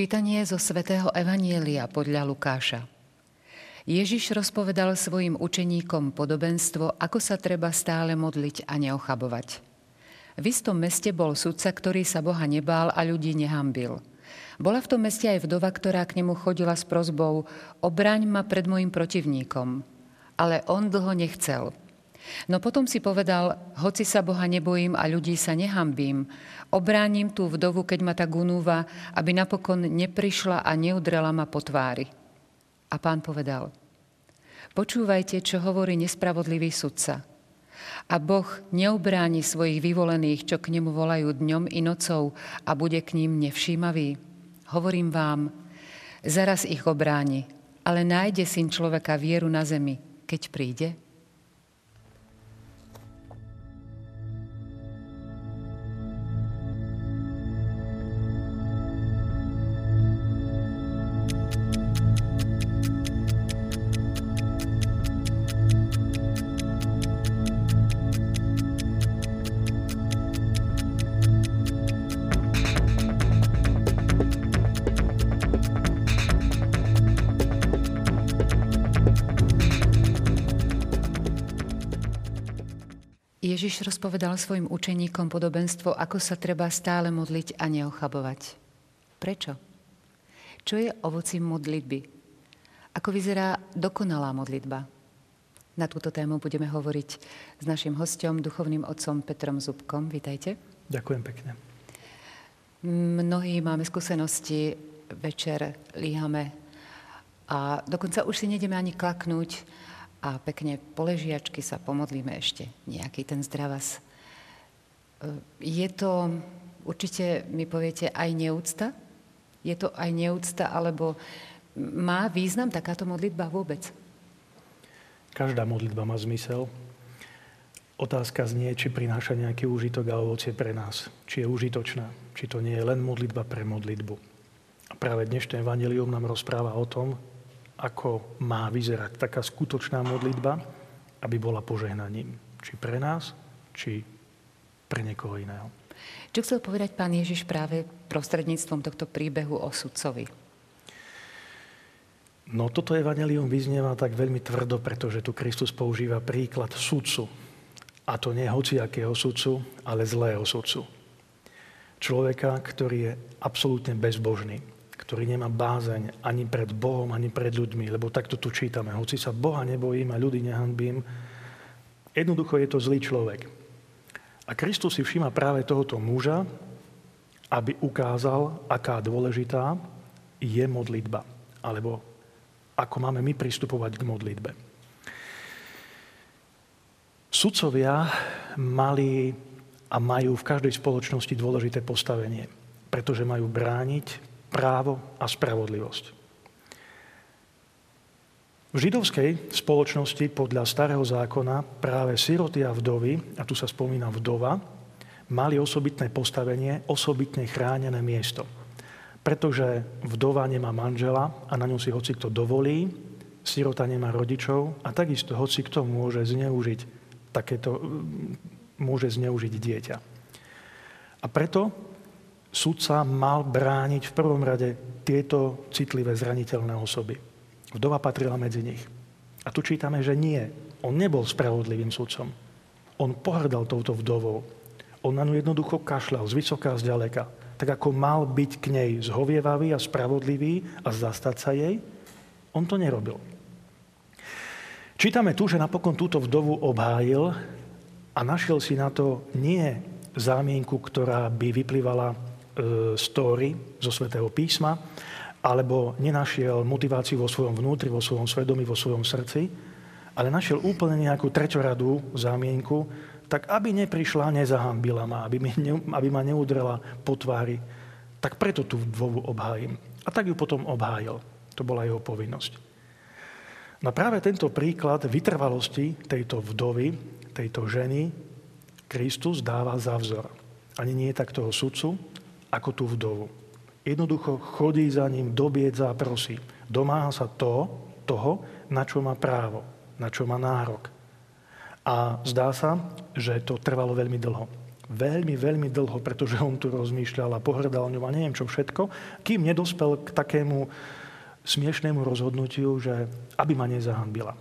Čítanie zo svätého Evanielia podľa Lukáša. Ježiš rozpovedal svojim učeníkom podobenstvo, ako sa treba stále modliť a neochabovať. V istom meste bol sudca, ktorý sa Boha nebál a ľudí nehambil. Bola v tom meste aj vdova, ktorá k nemu chodila s prozbou obraň ma pred mojim protivníkom. Ale on dlho nechcel. No potom si povedal, hoci sa Boha nebojím a ľudí sa nehambím, obránim tú vdovu, keď ma tak unúva, aby napokon neprišla a neudrela ma po tvári. A pán povedal, počúvajte, čo hovorí nespravodlivý sudca. A Boh neobráni svojich vyvolených, čo k nemu volajú dňom i nocou a bude k ním nevšímavý. Hovorím vám, zaraz ich obráni, ale nájde syn človeka vieru na zemi, keď príde? Ježiš rozpovedal svojim učeníkom podobenstvo, ako sa treba stále modliť a neochabovať. Prečo? Čo je ovocím modlitby? Ako vyzerá dokonalá modlitba? Na túto tému budeme hovoriť s našim hostom, duchovným otcom Petrom Zubkom. Vítajte. Ďakujem pekne. Mnohí máme skúsenosti, večer líhame a dokonca už si nedeme ani klaknúť, a pekne poležiačky sa pomodlíme ešte nejaký ten zdravas. E, je to, určite mi poviete, aj neúcta? Je to aj neúcta, alebo má význam takáto modlitba vôbec? Každá modlitba má zmysel. Otázka znie, či prináša nejaký úžitok a ovocie pre nás. Či je užitočná. Či to nie je len modlitba pre modlitbu. A práve dnešné evanelium nám rozpráva o tom, ako má vyzerať taká skutočná modlitba, aby bola požehnaním. Či pre nás, či pre niekoho iného. Čo chcel povedať pán Ježiš práve prostredníctvom tohto príbehu o sudcovi? No toto evanelium vyznieva tak veľmi tvrdo, pretože tu Kristus používa príklad sudcu. A to nie hociakého sudcu, ale zlého sudcu. Človeka, ktorý je absolútne bezbožný ktorý nemá bázeň ani pred Bohom, ani pred ľuďmi, lebo takto tu čítame. Hoci sa Boha nebojím a ľudí nehanbím, jednoducho je to zlý človek. A Kristus si všíma práve tohoto muža, aby ukázal, aká dôležitá je modlitba. Alebo ako máme my pristupovať k modlitbe. Sudcovia mali a majú v každej spoločnosti dôležité postavenie, pretože majú brániť právo a spravodlivosť. V židovskej spoločnosti podľa starého zákona práve siroty a vdovy, a tu sa spomína vdova, mali osobitné postavenie, osobitne chránené miesto. Pretože vdova nemá manžela a na ňu si hoci kto dovolí, sirota nemá rodičov a takisto hoci kto môže zneužiť takéto, môže zneužiť dieťa. A preto sudca mal brániť v prvom rade tieto citlivé zraniteľné osoby. Vdova patrila medzi nich. A tu čítame, že nie. On nebol spravodlivým sudcom. On pohrdal touto vdovou. On na ňu jednoducho kašľal z vysoká, z ďaleka. Tak ako mal byť k nej zhovievavý a spravodlivý a zastať sa jej, on to nerobil. Čítame tu, že napokon túto vdovu obhájil a našiel si na to nie zámienku, ktorá by vyplývala story zo svätého písma, alebo nenašiel motiváciu vo svojom vnútri, vo svojom svedomí, vo svojom srdci, ale našiel úplne nejakú treťoradú zámienku, tak aby neprišla, nezahambila ma, aby, mi aby ma neudrela po tvári, tak preto tú vdovu obhájim. A tak ju potom obhájil. To bola jeho povinnosť. Na práve tento príklad vytrvalosti tejto vdovy, tejto ženy, Kristus dáva za vzor. Ani nie tak toho sudcu, ako tú vdovu. Jednoducho chodí za ním, dobiedza a prosí. Domáha sa to, toho, na čo má právo, na čo má nárok. A zdá sa, že to trvalo veľmi dlho. veľmi, veľmi dlho, pretože on tu rozmýšľal a pohrdal ňou a neviem čo všetko, kým nedospel k takému smiešnému rozhodnutiu, že aby ma nezahanbila.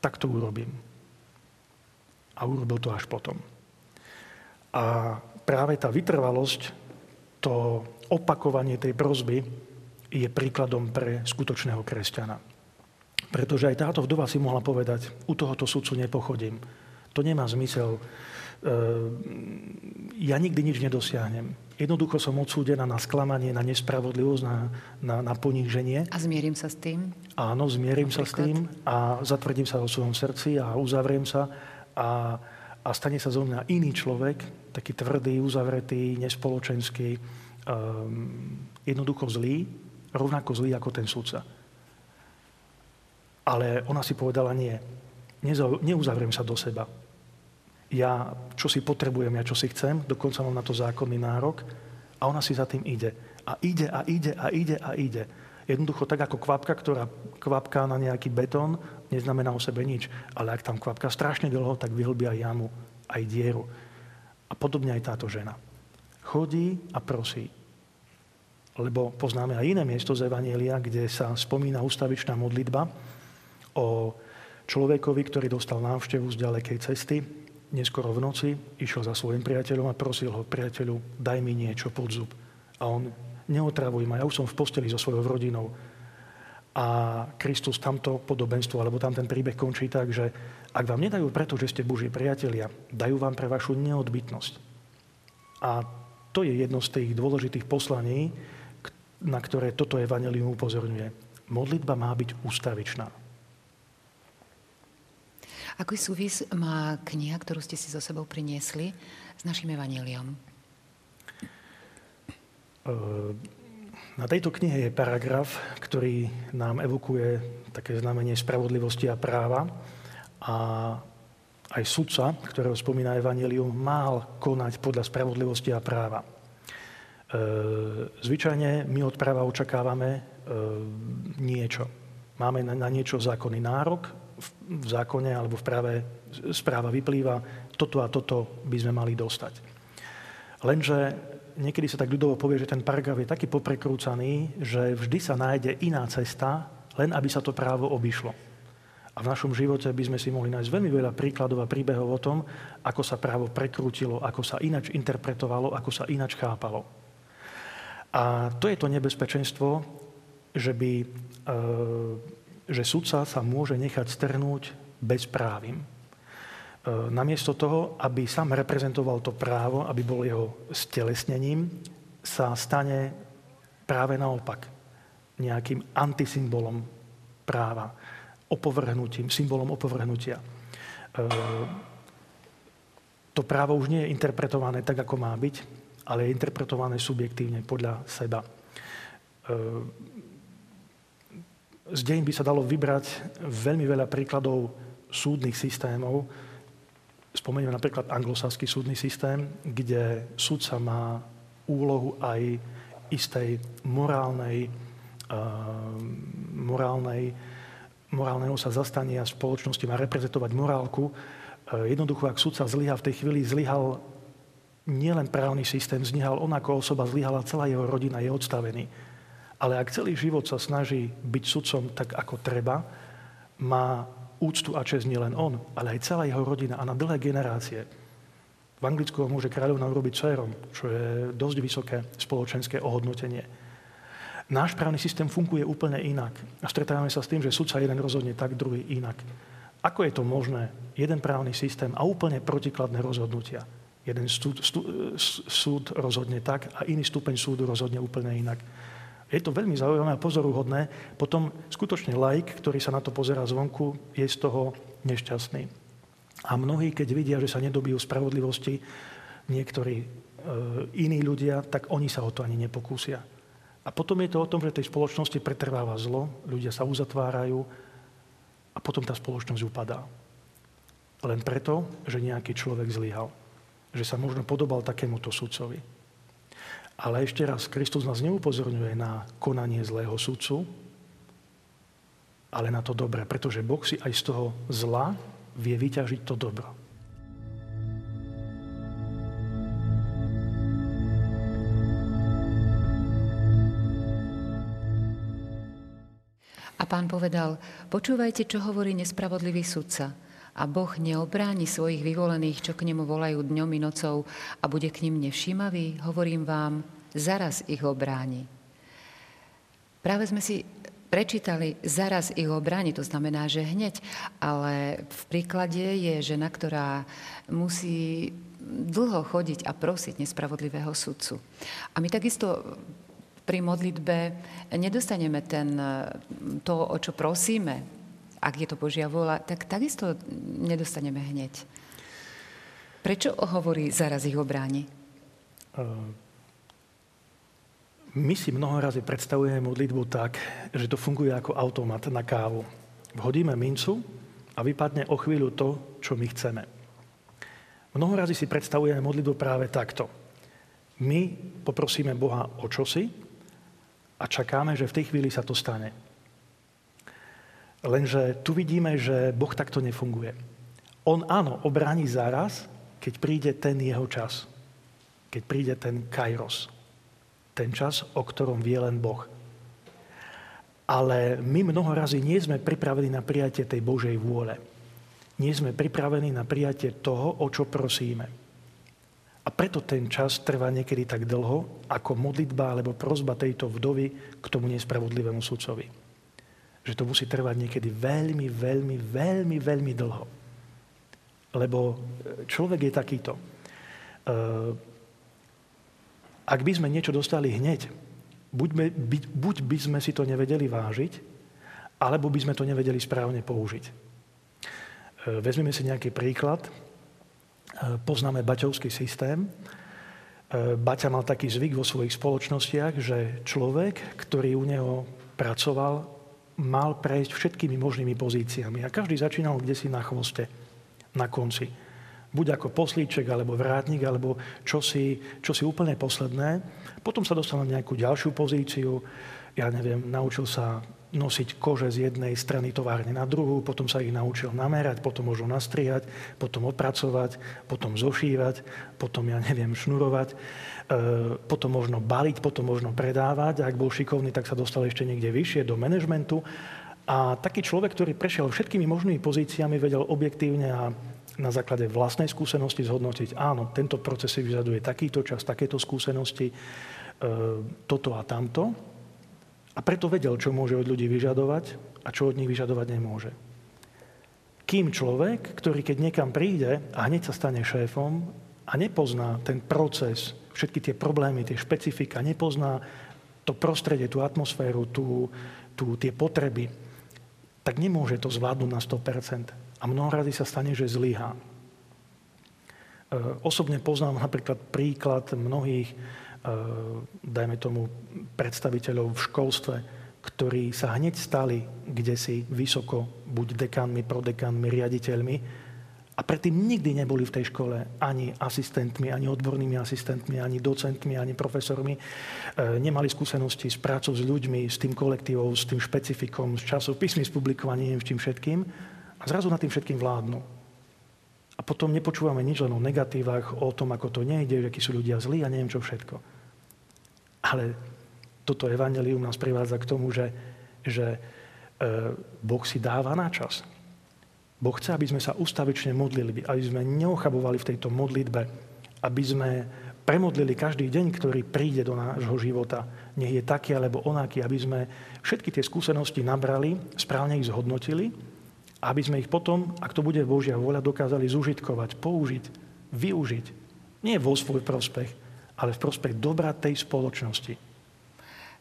Tak to urobím. A urobil to až potom. A práve tá vytrvalosť, to opakovanie tej prozby je príkladom pre skutočného kresťana. Pretože aj táto vdova si mohla povedať, u tohoto sudcu nepochodím. To nemá zmysel. E, ja nikdy nič nedosiahnem. Jednoducho som odsúdená na sklamanie, na nespravodlivosť, na, na, na poníženie. A zmierim sa s tým? Áno, zmierim Napríklad? sa s tým a zatvrdím sa o svojom srdci a uzavriem sa a, a stane sa zo mňa iný človek, taký tvrdý, uzavretý, nespoločenský, um, jednoducho zlý, rovnako zlý ako ten sudca. Ale ona si povedala nie. Neuzavriem sa do seba. Ja, čo si potrebujem, ja čo si chcem, dokonca mám na to zákonný nárok a ona si za tým ide. A ide a ide a ide a ide. Jednoducho tak ako kvapka, ktorá kvapká na nejaký betón, neznamená o sebe nič. Ale ak tam kvapka strašne dlho, tak vyhlbí aj jamu, aj dieru. A podobne aj táto žena. Chodí a prosí. Lebo poznáme aj iné miesto z Evanielia, kde sa spomína ustavičná modlitba o človekovi, ktorý dostal návštevu z ďalekej cesty, neskoro v noci, išiel za svojim priateľom a prosil ho, priateľu, daj mi niečo pod zub. A on, neotravuj ma, ja už som v posteli so svojou rodinou. A Kristus tamto podobenstvo, alebo tam ten príbeh končí tak, že ak vám nedajú preto, že ste Boží priatelia, dajú vám pre vašu neodbytnosť. A to je jedno z tých dôležitých poslaní, na ktoré toto evanelium upozorňuje. Modlitba má byť ústavičná. Aký súvis má kniha, ktorú ste si so sebou priniesli s našim evaneliom? Na tejto knihe je paragraf, ktorý nám evokuje také znamenie spravodlivosti a práva. A aj sudca, ktorého spomína Evangelium, mal konať podľa spravodlivosti a práva. E, zvyčajne my od práva očakávame e, niečo. Máme na niečo zákonný nárok, v zákone alebo v práve správa vyplýva, toto a toto by sme mali dostať. Lenže niekedy sa tak ľudovo povie, že ten paragraf je taký poprekrúcaný, že vždy sa nájde iná cesta, len aby sa to právo obišlo. A v našom živote by sme si mohli nájsť veľmi veľa príkladov a príbehov o tom, ako sa právo prekrútilo, ako sa inač interpretovalo, ako sa inač chápalo. A to je to nebezpečenstvo, že, by, e, že sudca sa môže nechať strnúť bezprávim. E, namiesto toho, aby sám reprezentoval to právo, aby bol jeho stelesnením, sa stane práve naopak nejakým antisymbolom práva, opovrhnutím, symbolom opovrhnutia. E, to právo už nie je interpretované tak, ako má byť, ale je interpretované subjektívne podľa seba. E, z deň by sa dalo vybrať veľmi veľa príkladov súdnych systémov. Spomeniem napríklad anglosaský súdny systém, kde súdca má úlohu aj istej morálnej, uh, morálnej, morálneho sa zastania spoločnosti, má reprezentovať morálku. Uh, jednoducho, ak súdca zlyha v tej chvíli, zlyhal nielen právny systém zlyhal, on ako osoba zlyhala, celá jeho rodina je odstavený. Ale ak celý život sa snaží byť sudcom tak, ako treba, má úctu a čest nielen on, ale aj celá jeho rodina a na dlhé generácie. V Anglicku ho môže kráľovna urobiť cérom, čo je dosť vysoké spoločenské ohodnotenie. Náš právny systém funguje úplne inak. A stretávame sa s tým, že sudca jeden rozhodne tak, druhý inak. Ako je to možné? Jeden právny systém a úplne protikladné rozhodnutia. Jeden súd, súd rozhodne tak a iný stupeň súdu rozhodne úplne inak. Je to veľmi zaujímavé a pozoruhodné. Potom skutočne laik, ktorý sa na to pozera zvonku, je z toho nešťastný. A mnohí, keď vidia, že sa nedobijú spravodlivosti, niektorí e, iní ľudia, tak oni sa o to ani nepokúsia. A potom je to o tom, že tej spoločnosti pretrváva zlo, ľudia sa uzatvárajú a potom tá spoločnosť upadá. Len preto, že nejaký človek zlyhal že sa možno podobal takémuto sudcovi. Ale ešte raz, Kristus nás neupozorňuje na konanie zlého sudcu, ale na to dobré, pretože Boh si aj z toho zla vie vyťažiť to dobro. A pán povedal, počúvajte, čo hovorí nespravodlivý sudca. A Boh neobráni svojich vyvolených, čo k nemu volajú dňom i nocou a bude k ním nevšímavý? Hovorím vám, zaraz ich obráni. Práve sme si prečítali zaraz ich obráni, to znamená, že hneď. Ale v príklade je žena, ktorá musí dlho chodiť a prosiť nespravodlivého sudcu. A my takisto pri modlitbe nedostaneme ten, to, o čo prosíme, ak je to Božia vôľa, tak takisto nedostaneme hneď. Prečo hovorí zaraz ich obráni? Ehm, my si mnoho razy predstavujeme modlitbu tak, že to funguje ako automat na kávu. Vhodíme mincu a vypadne o chvíľu to, čo my chceme. Mnoho razy si predstavujeme modlitbu práve takto. My poprosíme Boha o čosi a čakáme, že v tej chvíli sa to stane. Lenže tu vidíme, že Boh takto nefunguje. On áno, obráni zaraz, keď príde ten jeho čas. Keď príde ten kairos. Ten čas, o ktorom vie len Boh. Ale my mnoho razy nie sme pripravení na prijatie tej Božej vôle. Nie sme pripravení na prijatie toho, o čo prosíme. A preto ten čas trvá niekedy tak dlho, ako modlitba alebo prozba tejto vdovy k tomu nespravodlivému sudcovi. Že to musí trvať niekedy veľmi, veľmi, veľmi, veľmi dlho. Lebo e, človek je takýto. E, ak by sme niečo dostali hneď, buď by, buď by sme si to nevedeli vážiť, alebo by sme to nevedeli správne použiť. E, vezmeme si nejaký príklad. Poznáme baťovský systém. Baťa mal taký zvyk vo svojich spoločnostiach, že človek, ktorý u neho pracoval, mal prejsť všetkými možnými pozíciami. A každý začínal kde si na chvoste, na konci. Buď ako poslíček, alebo vrátnik, alebo čosi, čosi úplne posledné. Potom sa dostal na nejakú ďalšiu pozíciu. Ja neviem, naučil sa nosiť kože z jednej strany továrne na druhú, potom sa ich naučil namerať, potom možno nastriať, potom opracovať, potom zošívať, potom, ja neviem, šnurovať, potom možno baliť, potom možno predávať. Ak bol šikovný, tak sa dostal ešte niekde vyššie, do manažmentu. A taký človek, ktorý prešiel všetkými možnými pozíciami, vedel objektívne a na základe vlastnej skúsenosti zhodnotiť, áno, tento proces si vyžaduje takýto čas, takéto skúsenosti, e, toto a tamto a preto vedel, čo môže od ľudí vyžadovať a čo od nich vyžadovať nemôže. Kým človek, ktorý keď niekam príde a hneď sa stane šéfom a nepozná ten proces, všetky tie problémy, tie špecifika, nepozná to prostredie, tú atmosféru, tú, tú, tie potreby, tak nemôže to zvládnuť na 100%. A mnoho razy sa stane, že zlyhá. E, osobne poznám napríklad príklad mnohých Eh, dajme tomu, predstaviteľov v školstve, ktorí sa hneď stali kde vysoko, buď dekanmi, prodekánmi, riaditeľmi, a predtým nikdy neboli v tej škole ani asistentmi, ani odbornými asistentmi, ani docentmi, ani profesormi. E, nemali skúsenosti s prácou s ľuďmi, s tým kolektívom, s tým špecifikom, s časopismi, s publikovaním, s tým všetkým. A zrazu nad tým všetkým vládnu. A potom nepočúvame nič len o negatívach, o tom, ako to nejde, akí sú ľudia zlí a neviem čo všetko. Ale toto evanelium nás privádza k tomu, že, že e, Boh si dáva na čas. Boh chce, aby sme sa ustavične modlili, aby sme neochabovali v tejto modlitbe, aby sme premodlili každý deň, ktorý príde do nášho života. Nech je taký alebo onaký, aby sme všetky tie skúsenosti nabrali, správne ich zhodnotili aby sme ich potom, ak to bude Božia vôľa, dokázali zužitkovať, použiť, využiť. Nie vo svoj prospech, ale v prospech dobra tej spoločnosti.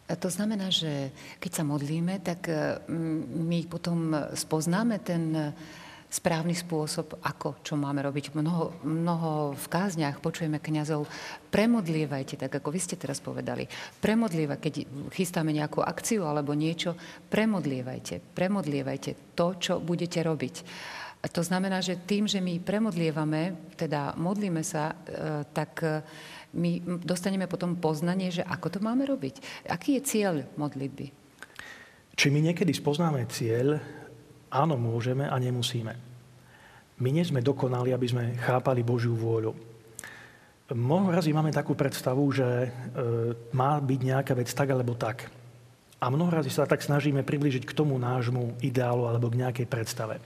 To znamená, že keď sa modlíme, tak mm, my potom spoznáme ten správny spôsob, ako, čo máme robiť. Mnoho, mnoho v kázniach počujeme kňazov, premodlievajte, tak ako vy ste teraz povedali. Premodlieva, keď chystáme nejakú akciu alebo niečo, premodlievajte, premodlievajte to, čo budete robiť. To znamená, že tým, že my premodlievame, teda modlíme sa, e, tak e, my dostaneme potom poznanie, že ako to máme robiť. Aký je cieľ modlitby? Či my niekedy spoznáme cieľ, Áno, môžeme a nemusíme. My nie sme dokonali, aby sme chápali Božiu vôľu. Mnoho razy máme takú predstavu, že e, má byť nejaká vec tak alebo tak. A mnoho razy sa tak snažíme približiť k tomu nášmu ideálu alebo k nejakej predstave.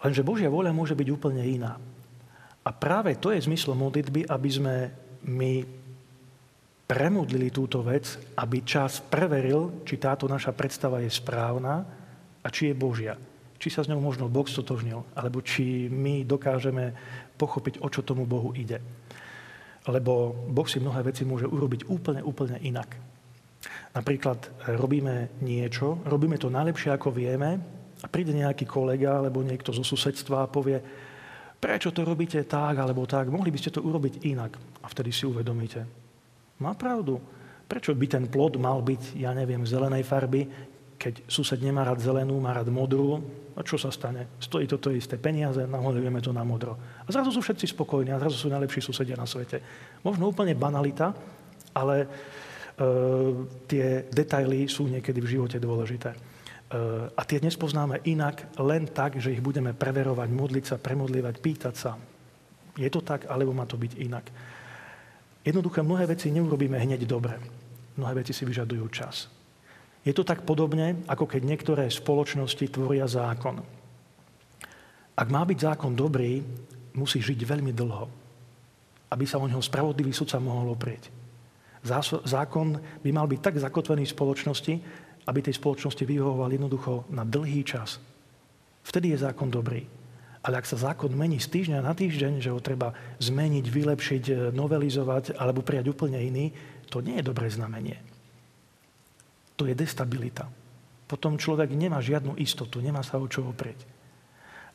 Lenže Božia voľa môže byť úplne iná. A práve to je zmyslo modlitby, aby sme my premodlili túto vec, aby čas preveril, či táto naša predstava je správna a či je Božia. Či sa s ňou možno Boh stotožnil, alebo či my dokážeme pochopiť, o čo tomu Bohu ide. Lebo Boh si mnohé veci môže urobiť úplne, úplne inak. Napríklad robíme niečo, robíme to najlepšie, ako vieme a príde nejaký kolega alebo niekto zo susedstva a povie, prečo to robíte tak alebo tak, mohli by ste to urobiť inak. A vtedy si uvedomíte, má pravdu. Prečo by ten plod mal byť, ja neviem, zelenej farby, keď sused nemá rád zelenú, má rád modrú, a čo sa stane? Stojí toto isté peniaze, nahodujeme to na modro. A zrazu sú všetci spokojní a zrazu sú najlepší susedia na svete. Možno úplne banalita, ale E, tie detaily sú niekedy v živote dôležité. E, a tie dnes poznáme inak, len tak, že ich budeme preverovať, modliť sa, premodlívať, pýtať sa. Je to tak, alebo má to byť inak. Jednoduché mnohé veci neurobíme hneď dobre. Mnohé veci si vyžadujú čas. Je to tak podobne, ako keď niektoré spoločnosti tvoria zákon. Ak má byť zákon dobrý, musí žiť veľmi dlho, aby sa o neho spravodlivý sudca mohol oprieť. Zákon by mal byť tak zakotvený v spoločnosti, aby tej spoločnosti vyhovoval jednoducho na dlhý čas. Vtedy je zákon dobrý. Ale ak sa zákon mení z týždňa na týždeň, že ho treba zmeniť, vylepšiť, novelizovať alebo prijať úplne iný, to nie je dobré znamenie. To je destabilita. Potom človek nemá žiadnu istotu, nemá sa o čo oprieť.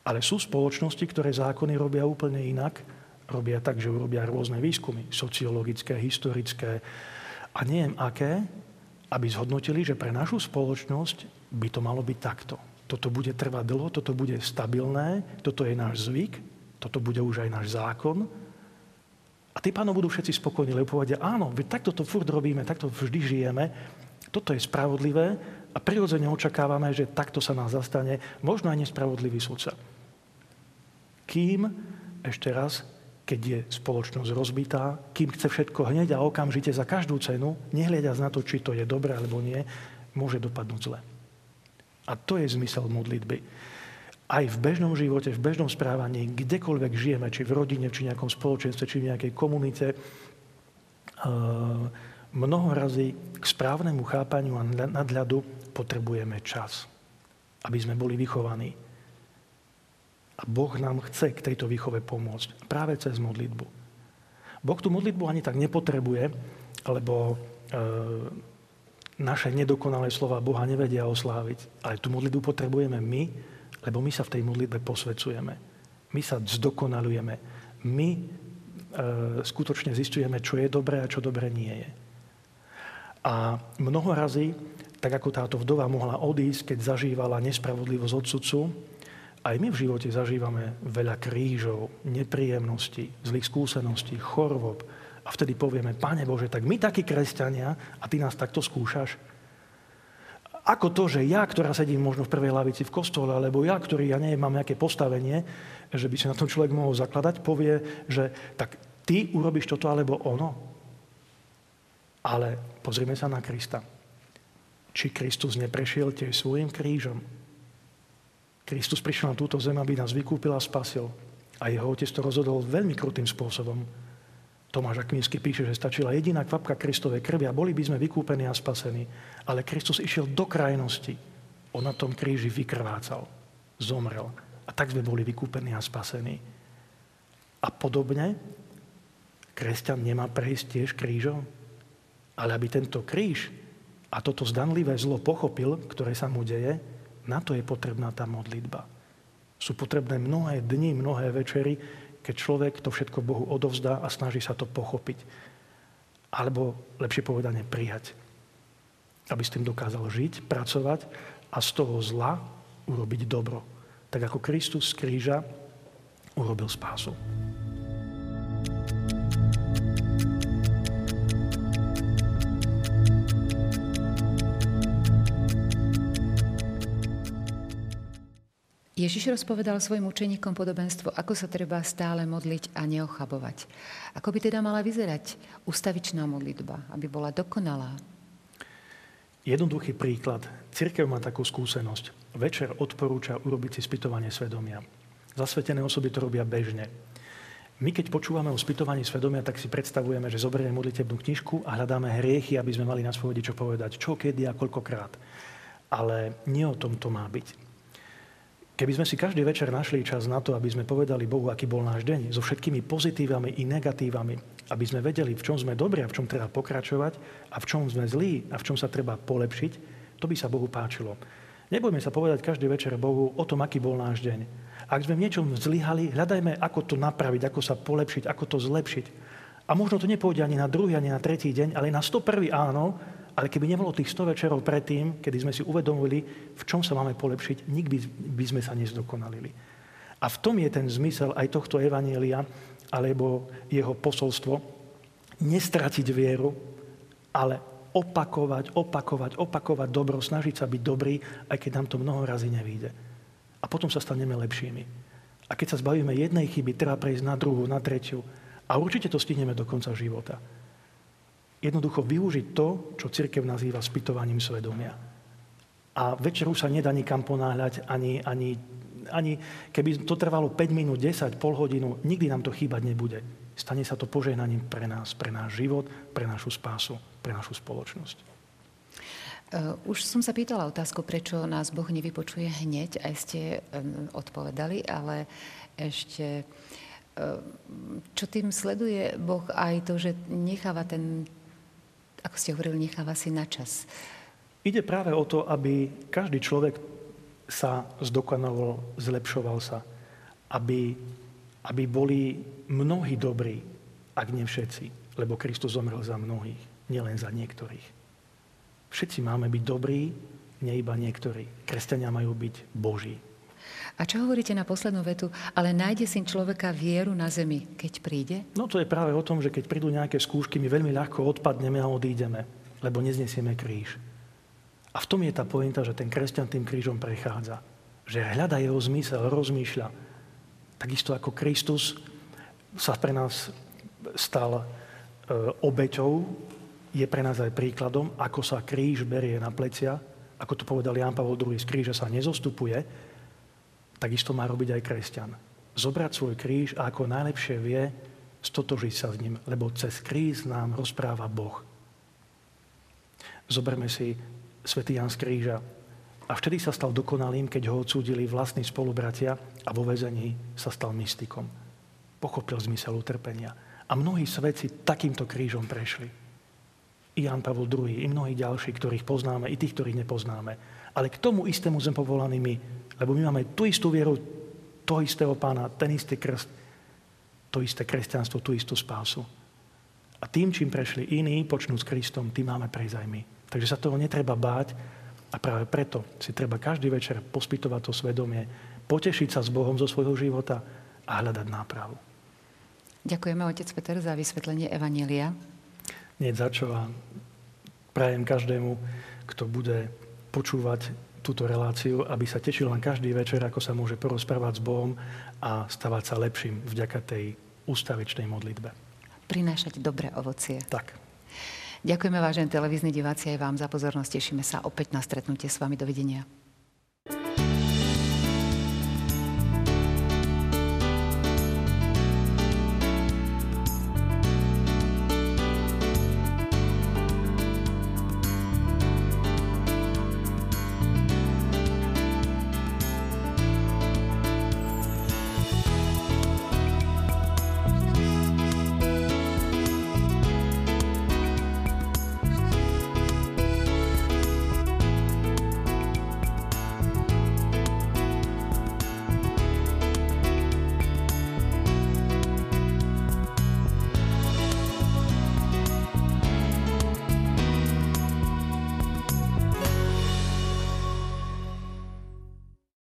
Ale sú spoločnosti, ktoré zákony robia úplne inak robia tak, že urobia rôzne výskumy, sociologické, historické a neviem aké, aby zhodnotili, že pre našu spoločnosť by to malo byť takto. Toto bude trvať dlho, toto bude stabilné, toto je náš zvyk, toto bude už aj náš zákon. A tí pánov budú všetci spokojní, lebo povedia, áno, takto to furt robíme, takto vždy žijeme, toto je spravodlivé a prirodzene očakávame, že takto sa nás zastane možno aj nespravodlivý sudca. Kým, ešte raz, keď je spoločnosť rozbitá, kým chce všetko hneď a okamžite za každú cenu, nehliadiac na to, či to je dobré alebo nie, môže dopadnúť zle. A to je zmysel modlitby. Aj v bežnom živote, v bežnom správaní, kdekoľvek žijeme, či v rodine, či v nejakom spoločenstve, či v nejakej komunite, eh, mnoho razy k správnemu chápaniu a nadľadu potrebujeme čas, aby sme boli vychovaní a Boh nám chce k tejto výchove pomôcť. Práve cez modlitbu. Boh tú modlitbu ani tak nepotrebuje, lebo e, naše nedokonalé slova Boha nevedia osláviť. Ale tú modlitbu potrebujeme my, lebo my sa v tej modlitbe posvecujeme. My sa zdokonalujeme. My e, skutočne zistujeme, čo je dobré a čo dobré nie je. A mnoho razy, tak ako táto vdova mohla odísť, keď zažívala nespravodlivosť od sudcu, aj my v živote zažívame veľa krížov, nepríjemností, zlých skúseností, chorôb. A vtedy povieme, Pane Bože, tak my takí kresťania a Ty nás takto skúšaš? Ako to, že ja, ktorá sedím možno v prvej lavici v kostole, alebo ja, ktorý, ja neviem, mám nejaké postavenie, že by si na tom človek mohol zakladať, povie, že tak ty urobíš toto alebo ono. Ale pozrime sa na Krista. Či Kristus neprešiel tiež svojim krížom? Kristus prišiel na túto zem, aby nás vykúpil a spasil. A jeho otec to rozhodol veľmi krutým spôsobom. Tomáš Akvinsky píše, že stačila jediná kvapka Kristovej krvi a boli by sme vykúpení a spasení. Ale Kristus išiel do krajnosti. On na tom kríži vykrvácal. Zomrel. A tak sme boli vykúpení a spasení. A podobne, kresťan nemá prejsť tiež krížom. Ale aby tento kríž a toto zdanlivé zlo pochopil, ktoré sa mu deje, na to je potrebná tá modlitba. Sú potrebné mnohé dni, mnohé večery, keď človek to všetko Bohu odovzdá a snaží sa to pochopiť. Alebo lepšie povedané prijať. Aby s tým dokázal žiť, pracovať a z toho zla urobiť dobro. Tak ako Kristus z kríža urobil spásu. Ježiš rozpovedal svojim učeníkom podobenstvo, ako sa treba stále modliť a neochabovať. Ako by teda mala vyzerať ustavičná modlitba, aby bola dokonalá? Jednoduchý príklad. Cirkev má takú skúsenosť. Večer odporúča urobiť si spytovanie svedomia. Zasvetené osoby to robia bežne. My, keď počúvame o spytovaní svedomia, tak si predstavujeme, že zoberieme modlitebnú knižku a hľadáme hriechy, aby sme mali na spovedi čo povedať, čo, kedy a koľkokrát. Ale nie o tom to má byť. Keby sme si každý večer našli čas na to, aby sme povedali Bohu, aký bol náš deň, so všetkými pozitívami i negatívami, aby sme vedeli, v čom sme dobrí a v čom treba pokračovať a v čom sme zlí a v čom sa treba polepšiť, to by sa Bohu páčilo. Nebojme sa povedať každý večer Bohu o tom, aký bol náš deň. Ak sme v niečom zlyhali, hľadajme, ako to napraviť, ako sa polepšiť, ako to zlepšiť. A možno to nepôjde ani na druhý, ani na tretí deň, ale na 101. áno, ale keby nebolo tých 100 večerov predtým, kedy sme si uvedomili, v čom sa máme polepšiť, nikdy by sme sa nezdokonalili. A v tom je ten zmysel aj tohto evanielia, alebo jeho posolstvo, nestratiť vieru, ale opakovať, opakovať, opakovať dobro, snažiť sa byť dobrý, aj keď nám to mnoho razy nevíde a potom sa staneme lepšími. A keď sa zbavíme jednej chyby, treba prejsť na druhú, na tretiu. A určite to stihneme do konca života. Jednoducho využiť to, čo cirkev nazýva spytovaním svedomia. A večeru sa nedá nikam ponáhľať, ani, ani, ani keby to trvalo 5 minút, 10, pol hodinu, nikdy nám to chýbať nebude. Stane sa to požehnaním pre nás, pre náš život, pre našu spásu, pre našu spoločnosť. Uh, už som sa pýtala otázku, prečo nás Boh nevypočuje hneď, aj ste um, odpovedali, ale ešte, uh, čo tým sleduje Boh aj to, že necháva ten, ako ste hovorili, necháva si na čas. Ide práve o to, aby každý človek sa zdokonaloval, zlepšoval sa. Aby, aby boli mnohí dobrí, ak nie všetci. Lebo Kristus zomrel za mnohých, nielen za niektorých. Všetci máme byť dobrí, nie iba niektorí. Kresťania majú byť Boží. A čo hovoríte na poslednú vetu? Ale nájde si človeka vieru na zemi, keď príde? No to je práve o tom, že keď prídu nejaké skúšky, my veľmi ľahko odpadneme a odídeme, lebo neznesieme kríž. A v tom je tá pointa, že ten kresťan tým krížom prechádza. Že hľada jeho zmysel, rozmýšľa. Takisto ako Kristus sa pre nás stal e, obeťou je pre nás aj príkladom, ako sa kríž berie na plecia, ako to povedal Jan Pavel II, z kríža sa nezostupuje, takisto má robiť aj kresťan. Zobrať svoj kríž a ako najlepšie vie stotožiť sa s ním, lebo cez kríž nám rozpráva Boh. Zoberme si svätý Jan z kríža. A vtedy sa stal dokonalým, keď ho odsúdili vlastní spolubratia a vo väzení sa stal mystikom. Pochopil zmysel utrpenia. A mnohí svedci takýmto krížom prešli i Jan Pavel II, i mnohí ďalší, ktorých poznáme, i tých, ktorých nepoznáme. Ale k tomu istému sme povolaní my, lebo my máme tú istú vieru, toho istého pána, ten istý krst, to isté kresťanstvo, tú istú spásu. A tým, čím prešli iní, počnú s Kristom, tým máme prejsť aj my. Takže sa toho netreba báť a práve preto si treba každý večer pospytovať to svedomie, potešiť sa s Bohom zo svojho života a hľadať nápravu. Ďakujeme, otec Peter, za vysvetlenie Evanielia nie za čo a prajem každému, kto bude počúvať túto reláciu, aby sa tešil len každý večer, ako sa môže porozprávať s Bohom a stavať sa lepším vďaka tej ústavečnej modlitbe. Prinášať dobré ovocie. Tak. Ďakujeme, vážení televízni diváci, aj vám za pozornosť. Tešíme sa opäť na stretnutie s vami. Dovidenia.